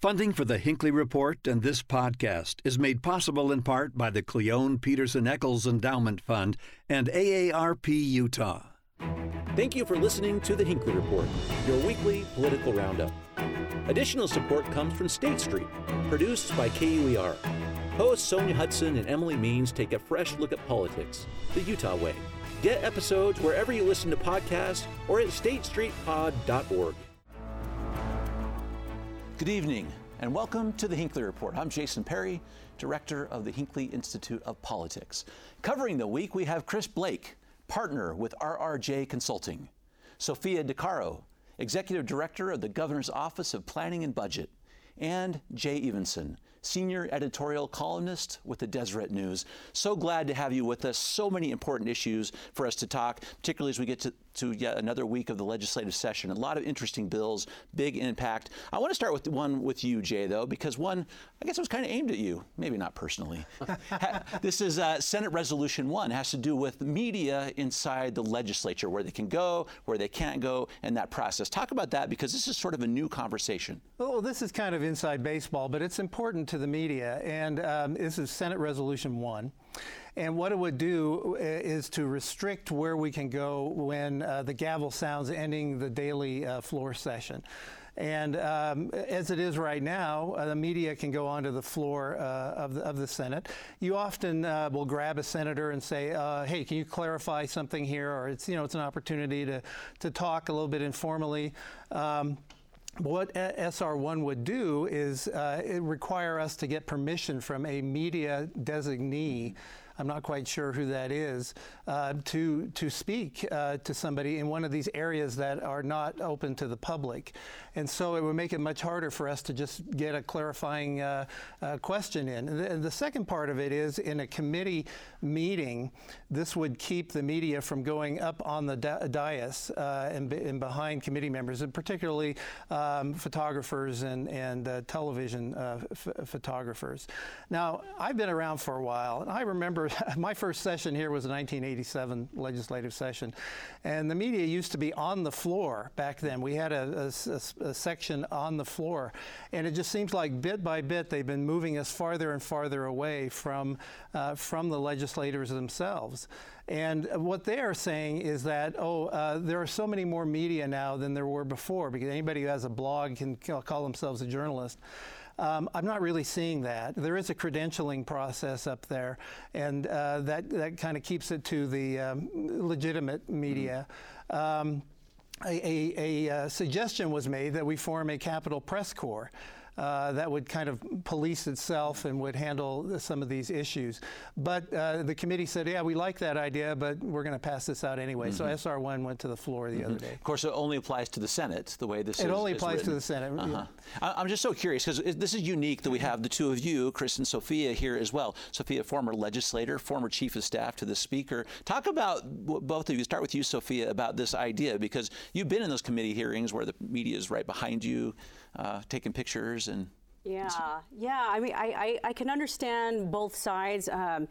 Funding for the Hinckley Report and this podcast is made possible in part by the Cleone Peterson Eccles Endowment Fund and AARP Utah. Thank you for listening to the Hinckley Report, your weekly political roundup. Additional support comes from State Street, produced by KUER. Hosts Sonja Hutson and Emily Means take a fresh look at politics, the Utah way. Get episodes wherever you listen to podcasts or at statestreetpod.org. Good evening, and welcome to the Hinckley Report. I'm Jason Perry, director of the Hinckley Institute of Politics. Covering the week, we have Chris Bleak, partner with RRJ Consulting, Sophia DiCaro, executive director of the Governor's Office of Planning and Budget, and Jay Evensen, senior editorial columnist with the Deseret News. So glad to have you with us. So many important issues for us to talk, particularly as we get to, to yet another week of the legislative session. A lot of interesting bills, big impact. I want to start with one with you, Jay, though, because one, I guess it was kind of aimed at you, maybe not personally. this is uh, Senate Resolution 1, it has to do with media inside the legislature, where they can go, where they can't go, and that process. Talk about that because this is sort of a new conversation. Well, this is kind of inside baseball, but it's important to the media. And um, this is Senate Resolution 1. And what it would do uh, is to restrict where we can go when uh, the gavel sounds ending the daily uh, floor session. And um, as it is right now, uh, the media can go onto the floor uh, of, the, of the Senate. You often uh, will grab a senator and say, "Hey, can you clarify something here?" Or it's you know it's an opportunity to to talk a little bit informally. Um, what SR1 would do is uh, require us to get permission from a media designee I'm not quite sure who that is, uh, to, to speak uh, to somebody in one of these areas that are not open to the public. And so it would make it much harder for us to just get a clarifying uh, uh question in. The, the, second part of it is in a committee meeting, this would keep the media from going up on the dais uh, and, and, behind committee members, and particularly um, photographers and, and uh, television photographers. Now, I've been around for a while, and I remember my first session here was a 1987 legislative session, and the media used to be on the floor back then. We had a, a, a, section on the floor, and it just seems like bit by bit they've been moving us farther and farther away from uh, from the legislators themselves. And what they are saying is that, oh, uh, there are so many more media now than there were before, because anybody who has a blog can call themselves a journalist. Um, I'm not really seeing that. There is a credentialing process up there, and uh, that that kind of keeps it to the um, legitimate media. Mm-hmm. Um, a, a, a, uh, suggestion was made that we form a Capitol Press Corps. Uh, that would kind of police itself and would handle some of these issues. But uh, the committee said, yeah, we like that idea, but we're going to pass this out anyway. Mm-hmm. So SR1 went to the floor the mm-hmm. other day. Of course, it only applies to the Senate, the way this it is. It only applies written. to the Senate. Uh-huh. Yeah. I'm just so curious because this is unique that we have the two of you, Chris and Sophia, here as well. Sophia, former legislator, former chief of staff to the speaker. Talk about both of you. Start with you, Sophia, about this idea because you've been in those committee hearings where the media is right behind you, uh, taking pictures and yeah, yeah. I mean, I, I, I can understand both sides. Um,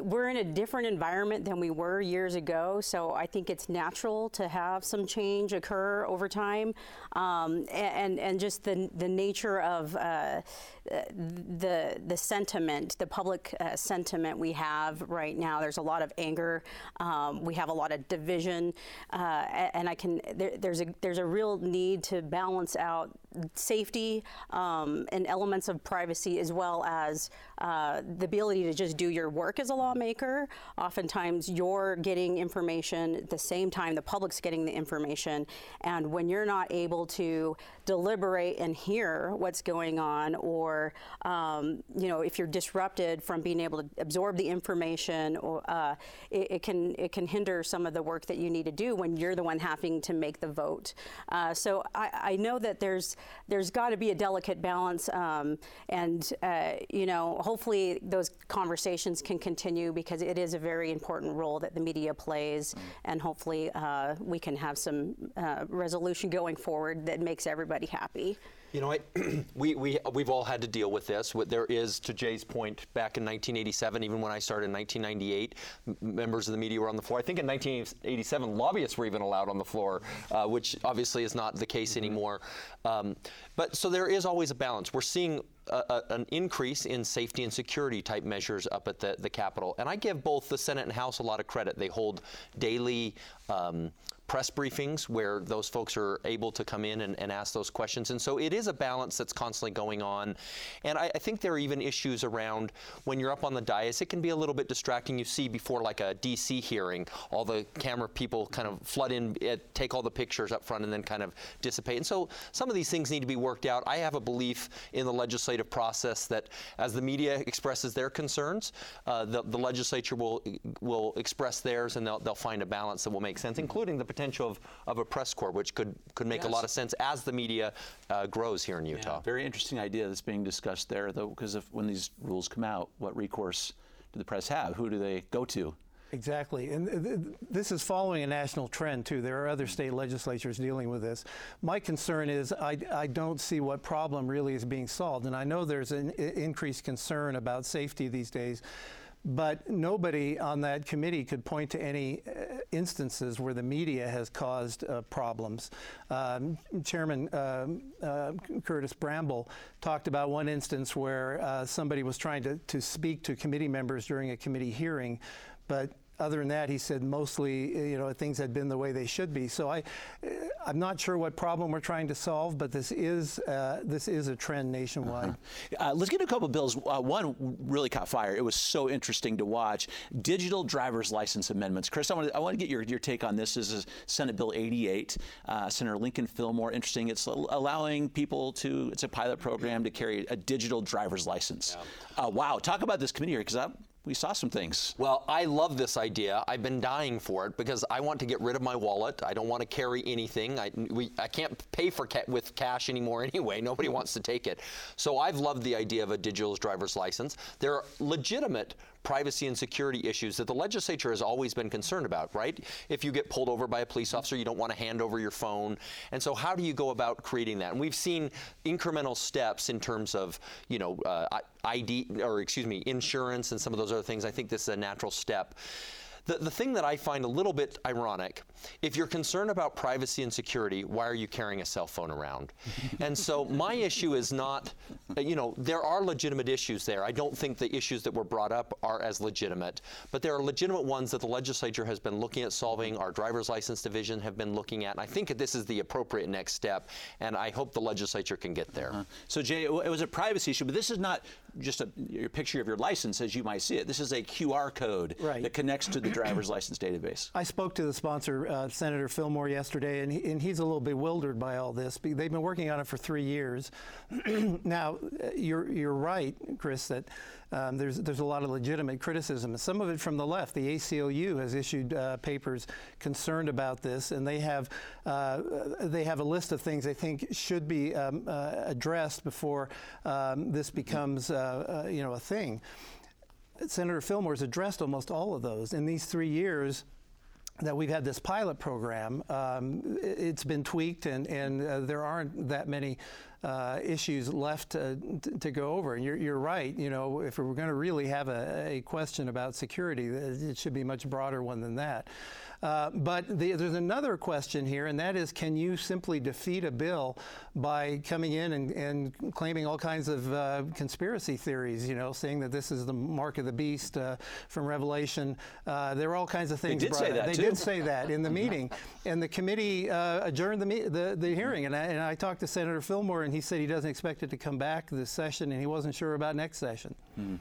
we're in a different environment than we were years ago, so I think it's natural to have some change occur over time, um, and and just the the nature of uh, the the sentiment, the public uh, sentiment we have right now. There's a lot of anger. Um, we have a lot of division, uh, and I can there, there's a there's a real need to balance out safety um, and elements of privacy as well as uh, the ability to just do your work as a lawmaker. Oftentimes, you're getting information at the same time the public's getting the information, and when you're not able to deliberate and hear what's going on, or um, you know, if you're disrupted from being able to absorb the information, or uh, it, it, can it can hinder some of the work that you need to do when you're the one having to make the vote. Uh, so I, I know that there's there's got to be a delicate balance, um, and uh, you know, hopefully those conversations can continue because it is a very important role that the media plays, mm-hmm. and hopefully uh, we can have some uh, resolution going forward that makes everybody happy. You know, I, we, we, we've all had to deal with this. What there is, to Jay's point, back in 1987, even when I started in 1998, m- members of the media were on the floor. I think in 1987, lobbyists were even allowed on the floor, uh, which obviously is not the case Mm-hmm. anymore. Um, but so there is always a balance. We're seeing a, a, an increase in safety and security type measures up at the, the Capitol. And I give both the Senate and House a lot of credit. They hold daily um, press briefings where those folks are able to come in and, and, ask those questions. And so it is a balance that's constantly going on. And I, I, think there are even issues around when you're up on the dais, it can be a little bit distracting. You see before like a DC hearing, all the camera people kind of flood in, uh, take all the pictures up front, and then kind of dissipate. And so some of these things need to be worked out. I have a belief in the legislative process that as the media expresses their concerns, uh, the, the, legislature will will express theirs, and they'll, they'll find a balance that will make sense, including the potential of, of a press corps, which could, could make yes. a lot of sense as the media uh, grows here in Utah. Yeah, very interesting idea that's being discussed there, though, because when these rules come out, what recourse do the press have? Who do they go to? Exactly. And th- this is following a national trend, too. There are other state legislatures dealing with this. My concern is I, I don't see what problem really is being solved. And I know there's an I- increased concern about safety these days. But nobody on that committee could point to any uh, instances where the media has caused uh, problems. Um, Chairman um, uh, Curtis Bramble talked about one instance where uh, somebody was trying to, to speak to committee members during a committee hearing, but other than that, he said mostly, you know, things had been the way they should be. So I, I'm not sure what problem we're trying to solve, but this is uh, this is a trend nationwide. Uh-huh. Uh, let's get a couple bills. Uh, one really caught fire. It was so interesting to watch. Digital driver's license amendments. Chris, I want to, I want to get your, your take on this. This is Senate Bill 88. Uh, Senator Lincoln Fillmore. Interesting. It's allowing people to. It's a pilot program to carry a digital driver's license. Yeah. Uh, wow. Talk about this committee here, because we saw some things. Well, I love this idea. I've been dying for it because I want to get rid of my wallet. I don't want to carry anything. I, we, I can't pay for ca- with cash anymore anyway. Nobody wants to take it. So I've loved the idea of a digital driver's license. There are legitimate privacy and security issues that the legislature has always been concerned about, right? If you get pulled over by a police officer, you don't want to hand over your phone. And so how do you go about creating that? And we've seen incremental steps in terms of, you know, uh, ID, or excuse me, insurance and some of those other things. I think this is a natural step. The, the thing that I find a little bit ironic, if you're concerned about privacy and security, why are you carrying a cell phone around? and so my issue is not, you know, there are legitimate issues there. I don't think the issues that were brought up are as legitimate, but there are legitimate ones that the legislature has been looking at solving, our driver's license division have been looking at, and I think this is the appropriate next step, and I hope the legislature can get there. Uh-huh. So Jay, it was a privacy issue, but this is not just a your picture of your license as you might see it. This is a QR code right. that connects to the driver's license database. I spoke to the sponsor, uh, Senator Fillmore, yesterday, and, he, and, he's a little bewildered by all this. They've been working on it for three years. now, you're, you're right, Chris, that um, there's, there's a lot of legitimate criticism, some of it from the left. The ACLU has issued uh, papers concerned about this, and they have, uh, they have a list of things they think should be um, uh, addressed before um, this becomes uh, uh, you know, a thing. Senator Fillmore has addressed almost all of those. In these three years, that we've had this pilot program, um, it's been tweaked, and, and uh, there aren't that many uh, issues left to, to, go over. And you're, you're right. You know, if we're going to really have a, a, question about security, it should be a much broader one than that. Uh, but the, there's another question here, and that is, can you simply defeat a bill by coming in and, and claiming all kinds of uh, conspiracy theories? You know, saying that this is the mark of the beast uh, from Revelation. Uh, there are all kinds of things. They did say that. They too. did say that in the meeting, and the committee uh, adjourned the, me- the, the hearing. And I, and I talked to Senator Fillmore, and he said he doesn't expect it to come back this session, and he wasn't sure about next session. Hmm.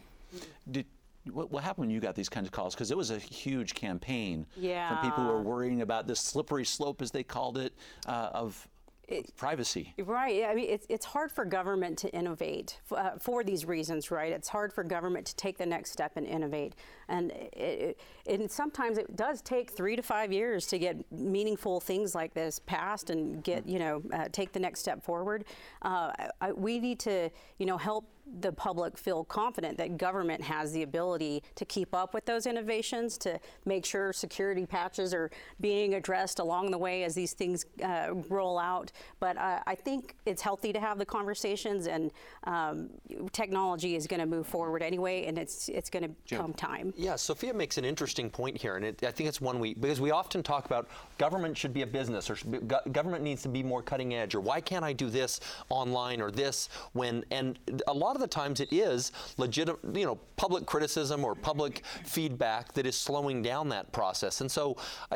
Did, what, what, happened when you got these kinds of calls? Because it was a huge campaign yeah. from people who were worrying about this slippery slope, as they called it, uh, of it, privacy. Right. I mean, it's, it's hard for government to innovate uh, for these reasons, right? It's hard for government to take the next step and innovate. And, it, it, and sometimes it does take three to five years to get meaningful things like this passed and get, you know, uh, take the next step forward. Uh, I, we need to, you know, help the public feel confident that government has the ability to keep up with those innovations, to make sure security patches are being addressed along the way as these things uh, roll out. But uh, I think it's healthy to have the conversations, and um, technology is going to move forward anyway, and it's it's going to come time. Yeah, Sophia makes an interesting point here, and it, I think it's one we because we often talk about government should be a business or be, government needs to be more cutting edge, or why can't I do this online or this when and a lot of the times it is legitimate, you know, public criticism or public feedback that is slowing down that process, and so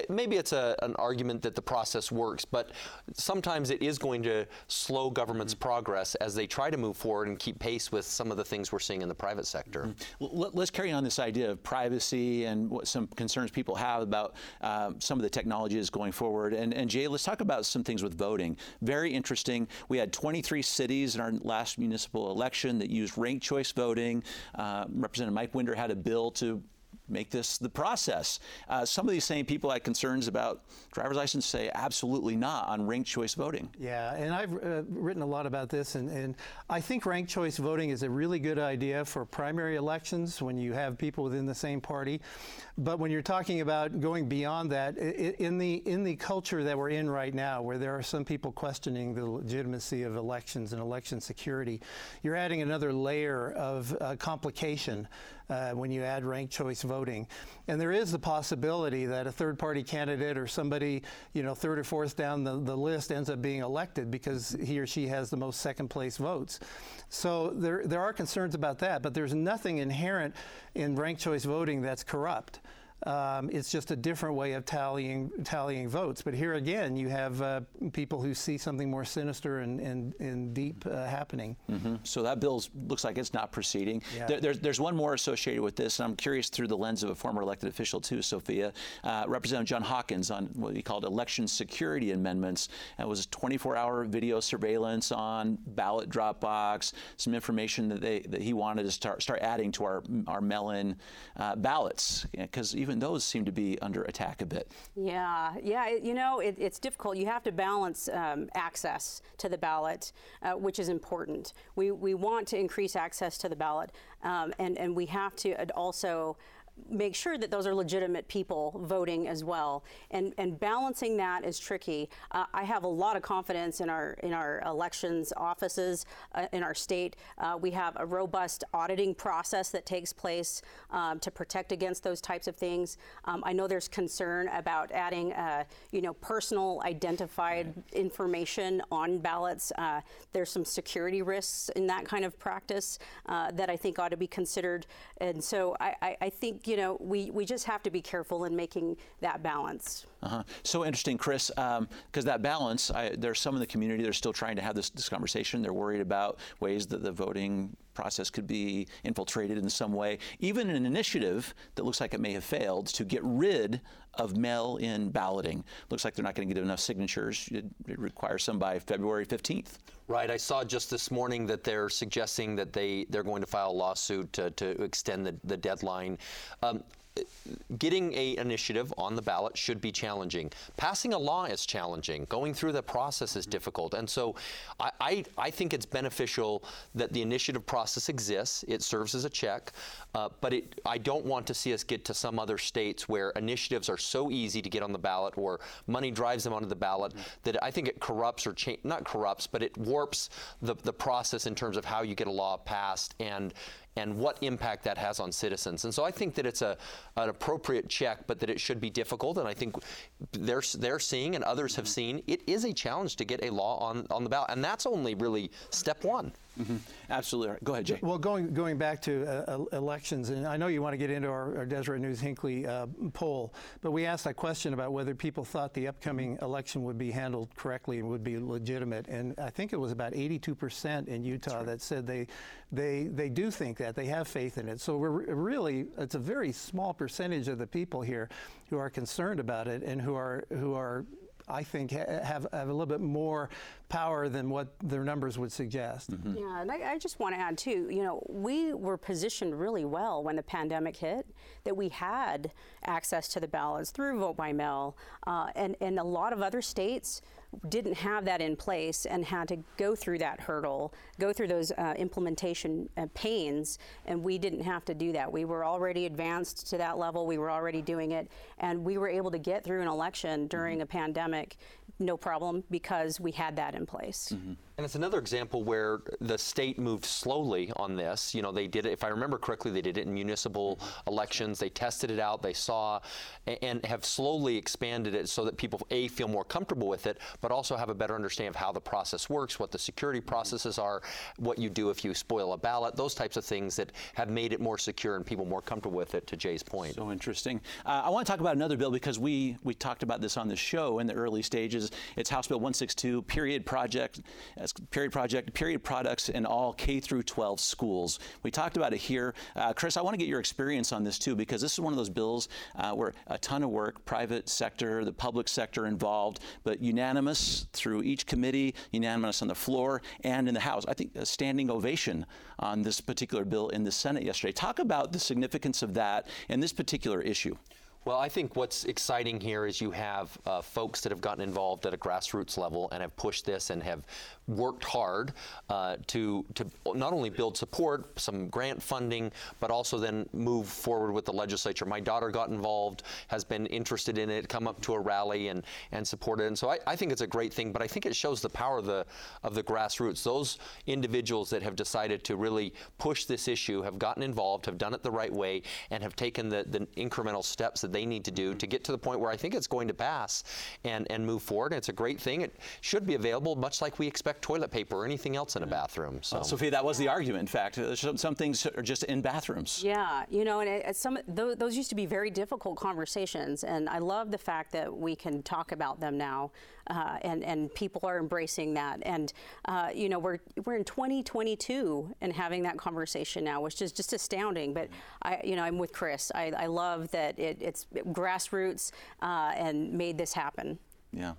maybe it's a, an argument that the process works, but sometimes it is going to slow government's mm-hmm. progress as they try to move forward and keep pace with some of the things we're seeing in the private sector. Mm-hmm. Well, let's carry on this idea of privacy and what some concerns people have about uh, some of the technologies going forward. And, and Jay, let's talk about some things with voting. Very interesting. We had 23 cities in our last municipal election that used ranked choice voting. Uh, Representative Mike Winder had a bill to make this the process. Uh, some of these same people had concerns about driver's license say absolutely not on ranked choice voting. Yeah, and I've uh, written a lot about this, and, and I think ranked choice voting is a really good idea for primary elections when you have people within the same party. But when you're talking about going beyond that, in the in the culture that we're in right now, where there are some people questioning the legitimacy of elections and election security, you're adding another layer of uh, complication uh, when you add ranked choice voting. And there is the possibility that a third party candidate or somebody, you know, third or fourth down the, the list ends up being elected because he or she has the most second place votes. So there, there are concerns about that, but there's nothing inherent in ranked choice voting that's corrupt. Um, it's just a different way of tallying tallying votes. But here again, you have uh, people who see something more sinister and, and, and deep uh, happening. Mm-hmm. So that bill looks like it's not proceeding. Yeah. There, there's, there's one more associated with this, and I'm curious through the lens of a former elected official too, Sophia. Uh, Representative Jon Hawkins on what he called election security amendments. It was 24-hour video surveillance on ballot drop box, some information that they that he wanted to start start adding to our our mail-in uh, ballots because even even those seem to be under attack a bit. Yeah, yeah. You know, it, it's difficult. You have to balance um, access to the ballot, uh, which is important. We we want to increase access to the ballot, um, and and we have to also make sure that those are legitimate people voting as well. And, and balancing that is tricky. Uh, I have a lot of confidence in our in our elections offices uh, in our state. Uh, we have a robust auditing process that takes place um, to protect against those types of things. Um, I know there's concern about adding, uh, you know, personal identified information on ballots. Uh, there's some security risks in that kind of practice uh, that I think ought to be considered. And so I, I, I think you know, we, we just have to be careful in making that balance. Uh-huh. So interesting, Chris, because um, that balance, I, there's some in the community that are still trying to have this, this conversation. They're worried about ways that the voting process could be infiltrated in some way. Even an initiative that looks like it may have failed to get rid of mail-in balloting. Looks like they're not going to get enough signatures. It, it, requires some by February 15th. Right. I saw just this morning that they're suggesting that they they're going to file a lawsuit to, to extend the, the deadline. Um, getting a initiative on the ballot should be challenging. Passing a law is challenging. Going through the process is difficult. And so I, I, I think it's beneficial that the initiative process exists. It serves as a check. Uh, but it, I don't want to see us get to some other states where initiatives are so easy to get on the ballot or money drives them onto the ballot mm-hmm. that I think it corrupts or cha- not corrupts, but it warps the, the process in terms of how you get a law passed and and what impact that has on citizens. And so I think that it's a, an appropriate check, but that it should be difficult. And I think they're, they're seeing and others have mm-hmm. seen it is a challenge to get a law on, on the ballot. And that's only really step one. Mm-hmm. Absolutely. Go ahead, Jay. Well, going going back to uh, elections, and I know you want to get into our, our Deseret News Hinckley uh, poll, but we asked that question about whether people thought the upcoming election would be handled correctly and would be legitimate, and I think it was about 82% in Utah right. that said they they they do think that they have faith in it. So we're really it's a very small percentage of the people here who are concerned about it and who are who are I think have, have a little bit more power than what their numbers would suggest. Mm-hmm. Yeah, and I, I just want to add too. You know, we were positioned really well when the pandemic hit. That we had access to the ballots through vote by mail, uh, and and a lot of other states didn't have that in place and had to go through that hurdle, go through those uh, implementation uh, pains, and we didn't have to do that. We were already advanced to that level. We were already doing it, and we were able to get through an election during a pandemic, no problem, because we had that in place. Mm-hmm. And it's another example where the state moved slowly on this. You know, they did it, if I remember correctly, they did it in municipal mm-hmm. elections. They tested it out, they saw, and have slowly expanded it so that people, A, feel more comfortable with it, but also have a better understanding of how the process works, what the security mm-hmm. processes are, what you do if you spoil a ballot, those types of things that have made it more secure and people more comfortable with it, to Jay's point. So interesting. Uh, I want to talk about another bill because we we talked about this on the show in the early stages. It's House Bill 162, period project, period project, period products in all K through 12 schools. We talked about it here. Uh, Chris, I want to get your experience on this too because this is one of those bills uh, where a ton of work, private sector, the public sector involved, but unanimous through each committee, unanimous on the floor and in the House. I think a standing ovation on this particular bill in the Senate yesterday. Talk about the significance of that and this particular issue. Well, I think what's exciting here is you have uh, folks that have gotten involved at a grassroots level and have pushed this and have worked hard uh, to to not only build support, some grant funding, but also then move forward with the legislature. My daughter got involved, has been interested in it, come up to a rally and and supported. And so I, I think it's a great thing. But I think it shows the power of the of the grassroots. Those individuals that have decided to really push this issue have gotten involved, have done it the right way, and have taken the, the incremental steps that they need to do to get to the point where I think it's going to pass and, and move forward. And it's a great thing. It should be available, much like we expect toilet paper or anything else in a bathroom. So. Uh, Sophia, that was the argument. In fact, Uh, some, some things are just in bathrooms. Yeah, you know, and it, it's some those, those used to be very difficult conversations, and I love the fact that we can talk about them now, uh, and and people are embracing that, and uh, you know, we're we're in 2022 and having that conversation now, which is just astounding. But I, you know, I'm with Chris. I, I love that it, it's grassroots uh, and made this happen. Yeah.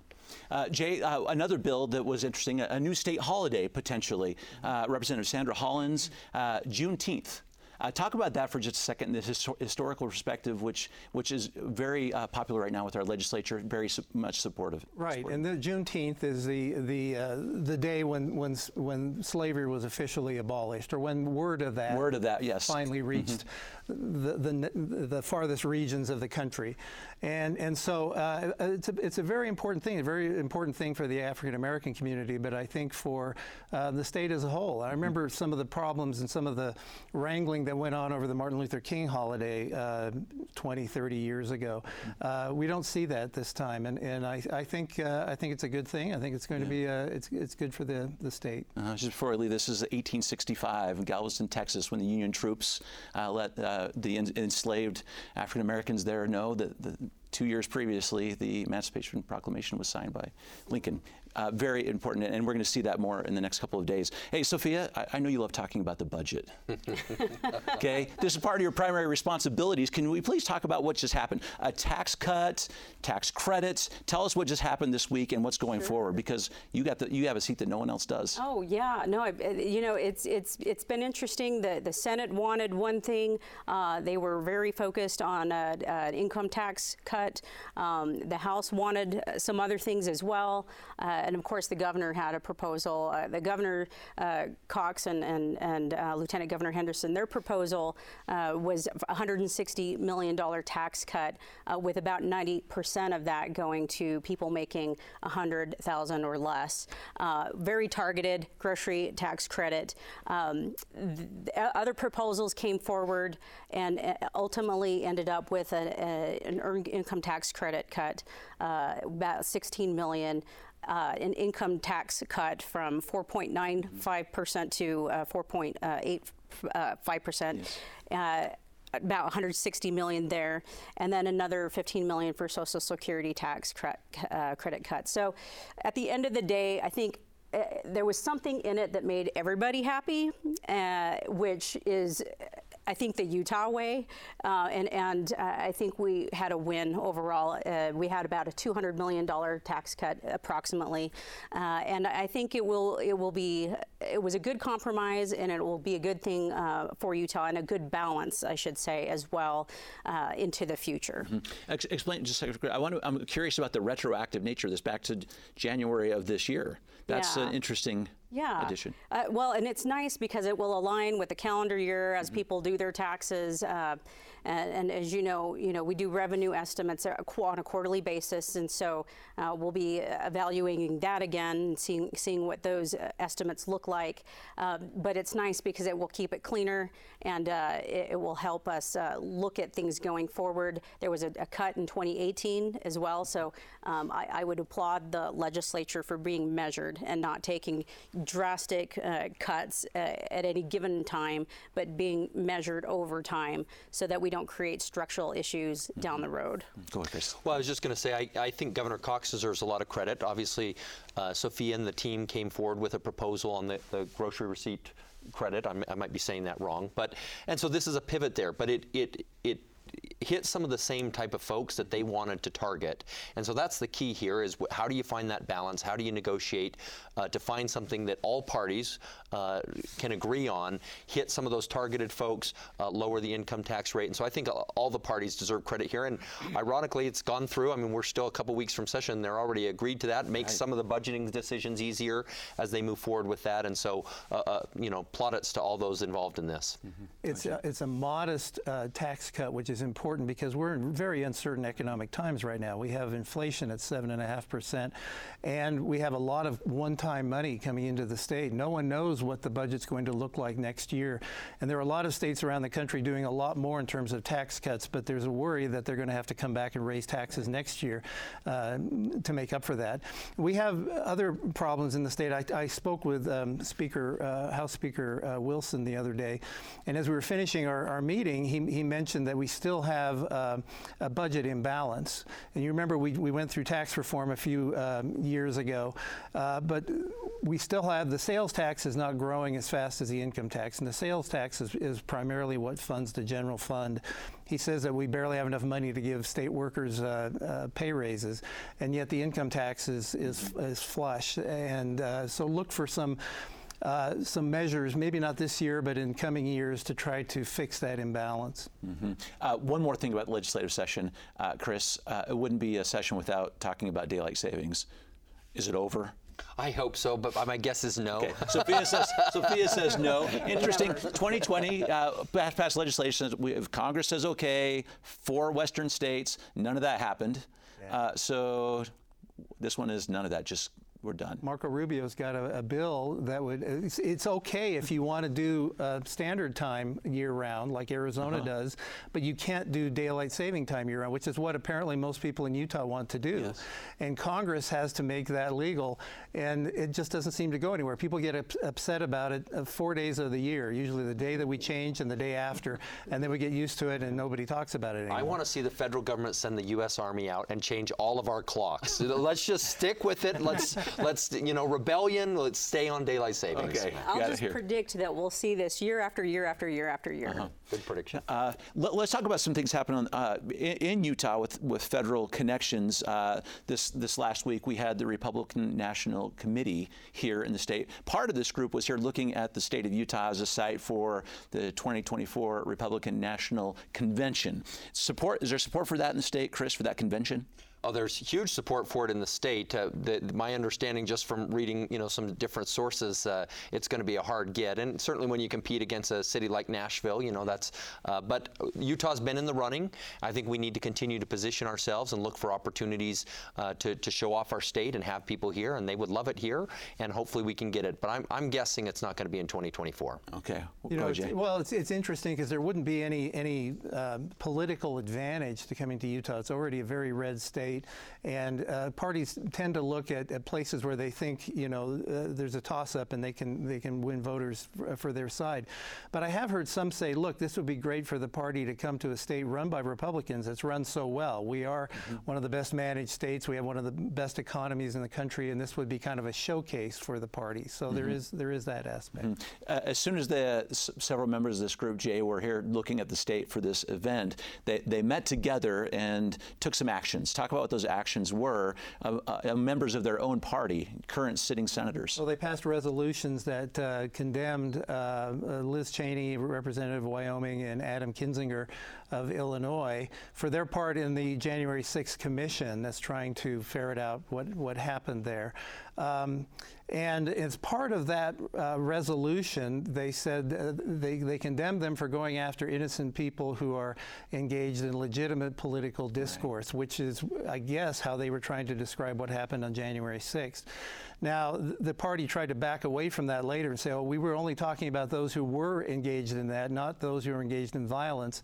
Uh, Jay, uh, another bill that was interesting, a, a new state holiday potentially. Uh, Representative Sandra Hollins, uh, Juneteenth. Uh, talk about that for just a second, this histo- historical perspective, which which is very uh, popular right now with our legislature, very su- much supportive. Right, supportive. and the Juneteenth is the the uh, the day when when when slavery was officially abolished, or when word of that Word of that, yes. finally reached the, the the farthest regions of the country, and and so uh, it's a it's a very important thing, a very important thing for the African American community, but I think for uh, the state as a whole. I remember some of the problems and some of the wrangling that went on over the Martin Luther King holiday uh, 20, 30 years ago. Uh, we don't see that this time, and, and I, I think uh, I think it's a good thing. I think it's going to be uh, it's it's good for the the state. Uh, just before I leave, this is 1865 in Galveston, Texas, when the Union troops uh, let uh, the en- enslaved African Americans there know that the, two years previously the Emancipation Proclamation was signed by Lincoln. Uh, very important, and we're going to see that more in the next couple of days. Hey, Sophia, I, I know you love talking about the budget. okay, this is part of your primary responsibilities. Can we please talk about what just happened? A tax cut, tax credits. Tell us what just happened this week and what's going forward, because you got the, you have a seat that no one else does. Oh yeah, no, I, you know it's it's it's been interesting. The the Senate wanted one thing. Uh, they were very focused on an income tax cut. Um, the House wanted uh, some other things as well, uh, and of course the governor had a proposal. Uh, the governor uh, Cox and and, and uh, Lieutenant Governor Henderson, their proposal uh, was a 160 million dollar tax cut, uh, with about 90 percent of that going to people making 100,000 or less. Uh, very targeted grocery tax credit. Um, th- other proposals came forward and uh, ultimately ended up with a, a, an earned income tax credit cut, uh, about 16 million. Uh, an income tax cut from 4.95% to uh, 4.85%. Uh, about 160 million there, and then another 15 million for Social Security tax cre- uh, credit cuts. So, at the end of the day, I think uh, there was something in it that made everybody happy, uh, which is. I think the Utah way, uh, and and uh, I think we had a win overall. Uh, we had about a 200 million dollar tax cut approximately, uh, and I think it will it will be it was a good compromise, and it will be a good thing uh, for Utah and a good balance, I should say, as well uh, into the future. Mm-hmm. Ex- explain just a second. I want to, I'm curious about the retroactive nature of this back to January of this year. That's Yeah. an interesting yeah. Uh, well, and it's nice because it will align with the calendar year as people do their taxes. Uh, and, and as you know, you know we do revenue estimates uh, on a quarterly basis, and so uh, we'll be evaluating that again, and seeing seeing what those uh, estimates look like. Um, but it's nice because it will keep it cleaner, and uh, it, it will help us uh, look at things going forward. There was a, a cut in 2018 as well, so um, I, I would applaud the legislature for being measured and not taking drastic uh, cuts uh, at any given time, but being measured over time so that we don't create structural issues down the road. Go ahead, Chris. Well, I was just going to say, I, I think Governor Cox deserves a lot of credit. Obviously, uh, Sophia and the team came forward with a proposal on the, the grocery receipt credit. I'm, I might be saying that wrong, but and so this is a pivot there. But it it it hit some of the same type of folks that they wanted to target. And so that's the key here is how do you find that balance? How do you negotiate uh, to find something that all parties uh, can agree on, hit some of those targeted folks, uh, lower the income tax rate. And so I think all all the parties deserve credit here. And ironically, it's gone through. I mean, we're still a couple weeks from session. They're already agreed to that. Makes some of the budgeting decisions easier as they move forward with that. And so, uh, uh, you know, plaudits to all those involved in this. It's a, it's a modest uh, tax cut, which is important because we're in very uncertain economic times right now. We have inflation at seven and a half percent, and we have a lot of one-time money coming into the state. No one knows what the budget's going to look like next year, and there are a lot of states around the country doing a lot more in terms of tax cuts. But there's a worry that they're going to have to come back and raise taxes next year uh, to make up for that. We have other problems in the state. I, I spoke with um, Speaker uh, House Speaker uh, Wilson the other day, and as we were finishing our, our meeting, he, he mentioned that we still have uh, a budget imbalance. And you remember we, we went through tax reform a few um, years ago, uh, but we still have the sales tax is not growing as fast as the income tax, and the sales tax is, is primarily what funds the general fund. He says that we barely have enough money to give state workers uh, uh, pay raises, and yet the income tax is is, is flush. And uh, so look for some. Uh, some measures, maybe not this year, but in coming years, to try to fix that imbalance. Uh, one more thing about the legislative session, uh, Chris. Uh, it wouldn't be a session without talking about daylight savings. Is it over? I hope so, but my guess is no. Okay. Sophia says Sophia says no. Interesting. 2020 uh, passed, passed legislation. We, if Congress says okay, four Western states. None of that happened. Uh, so this one is none of that. Just we're done. Marco Rubio's got a, a bill that would. It's, it's okay if you want to do uh, standard time year round, like Arizona Uh-huh. does, but you can't do daylight saving time year round, which is what apparently most people in Utah want to do. Yes. And Congress has to make that legal, and it just doesn't seem to go anywhere. People get up, upset about it uh, four days of the year, usually the day that we change and the day after, and then we get used to it and nobody talks about it anymore. I want to see the federal government send the U.S. Army out and change all of our clocks. let's just stick with it. Let's let's you know rebellion. Let's stay on daylight savings. Okay. I'll Got it just here. predict that we'll see this year after year after year after year. Good prediction. Uh, let, us talk about some things happening uh, in, in Utah with, with federal connections. Uh, this this last week, we had the Republican National Committee here in the state. Part of this group was here looking at the state of Utah as a site for the 2024 Republican National Convention. Support is there support for that in the state, Chris, for that convention? Oh, there's huge support for it in the state. Uh, the, my understanding, just from reading, you know, some different sources, uh, it's going to be a hard get, and certainly when you compete against a city like Nashville, you know, that's. Uh, but Utah's been in the running. I think we need to continue to position ourselves and look for opportunities uh, to, to show off our state and have people here, and they would love it here, and hopefully we can get it. But I'm, I'm guessing it's not going to be in 2024. Okay, You know, it's, well, it's, it's interesting because there wouldn't be any any um, political advantage to coming to Utah. It's already a very red state. State, and uh, parties tend to look at, at, places where they think you know uh, there's a toss-up and they can they can win voters for, for, their side. But I have heard some say, look, this would be great for the party to come to a state run by Republicans that's run so well. We are mm-hmm. one of the best managed states. We have one of the best economies in the country, and this would be kind of a showcase for the party. So mm-hmm. there is there is that aspect. Mm-hmm. Uh, as soon as the s- several members of this group, Jay, were here looking at the state for this event, they, they met together and took some actions. Talk about what those actions were. Uh, uh, members of their own party, current sitting senators. Well, they passed resolutions that uh, condemned uh, uh, Liz Cheney, Representative of Wyoming, and Adam Kinzinger of Illinois for their part in the January 6th commission that's trying to ferret out what, what happened there. Um, and as part of that uh, resolution, they said uh, they, they condemned them for going after innocent people who are engaged in legitimate political discourse, right. which is, I guess, how they were trying to describe what happened on January 6th. Now, the party tried to back away from that later and say, oh, we were only talking about those who were engaged in that, not those who were engaged in violence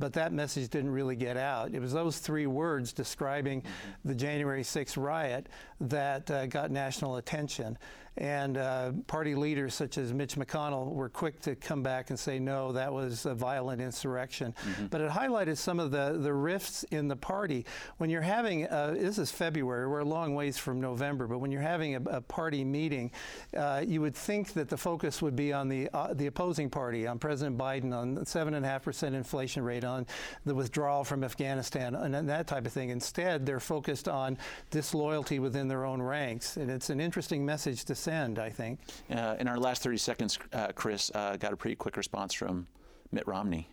but that message didn't really get out. It was those three words describing mm-hmm. the January 6th riot that uh, got national attention. And uh, party leaders such as Mitch McConnell were quick to come back and say, no, that was a violent insurrection. Mm-hmm. But it highlighted some of the, the rifts in the party. When you're having, uh, this is February, we're a long ways from November, but when you're having a, a party meeting, uh, you would think that the focus would be on the, uh, the opposing party, on President Biden, on 7.5% inflation rate, on the withdrawal from Afghanistan, and that type of thing. Instead, they're focused on disloyalty within their own ranks. And it's an interesting message to send, I think. Uh, in our last 30 seconds, uh, Chris uh, got a pretty quick response from Mitt Romney.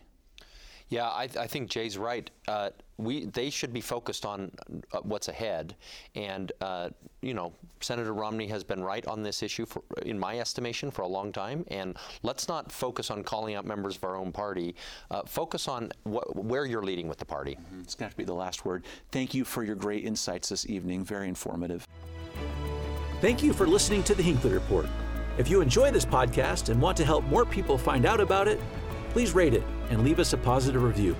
Yeah, I, I think Jay's right. Uh, we they should be focused on uh, what's ahead, and uh, you know, Senator Romney has been right on this issue, for, in my estimation, for a long time. And let's not focus on calling out members of our own party. Uh, focus on wh- where you're leading with the party. Mm-hmm. It's going to have to be the last word. Thank you for your great insights this evening. Very informative. Thank you for listening to the Hinckley Report. If you enjoy this podcast and want to help more people find out about it, please rate it and leave us a positive review.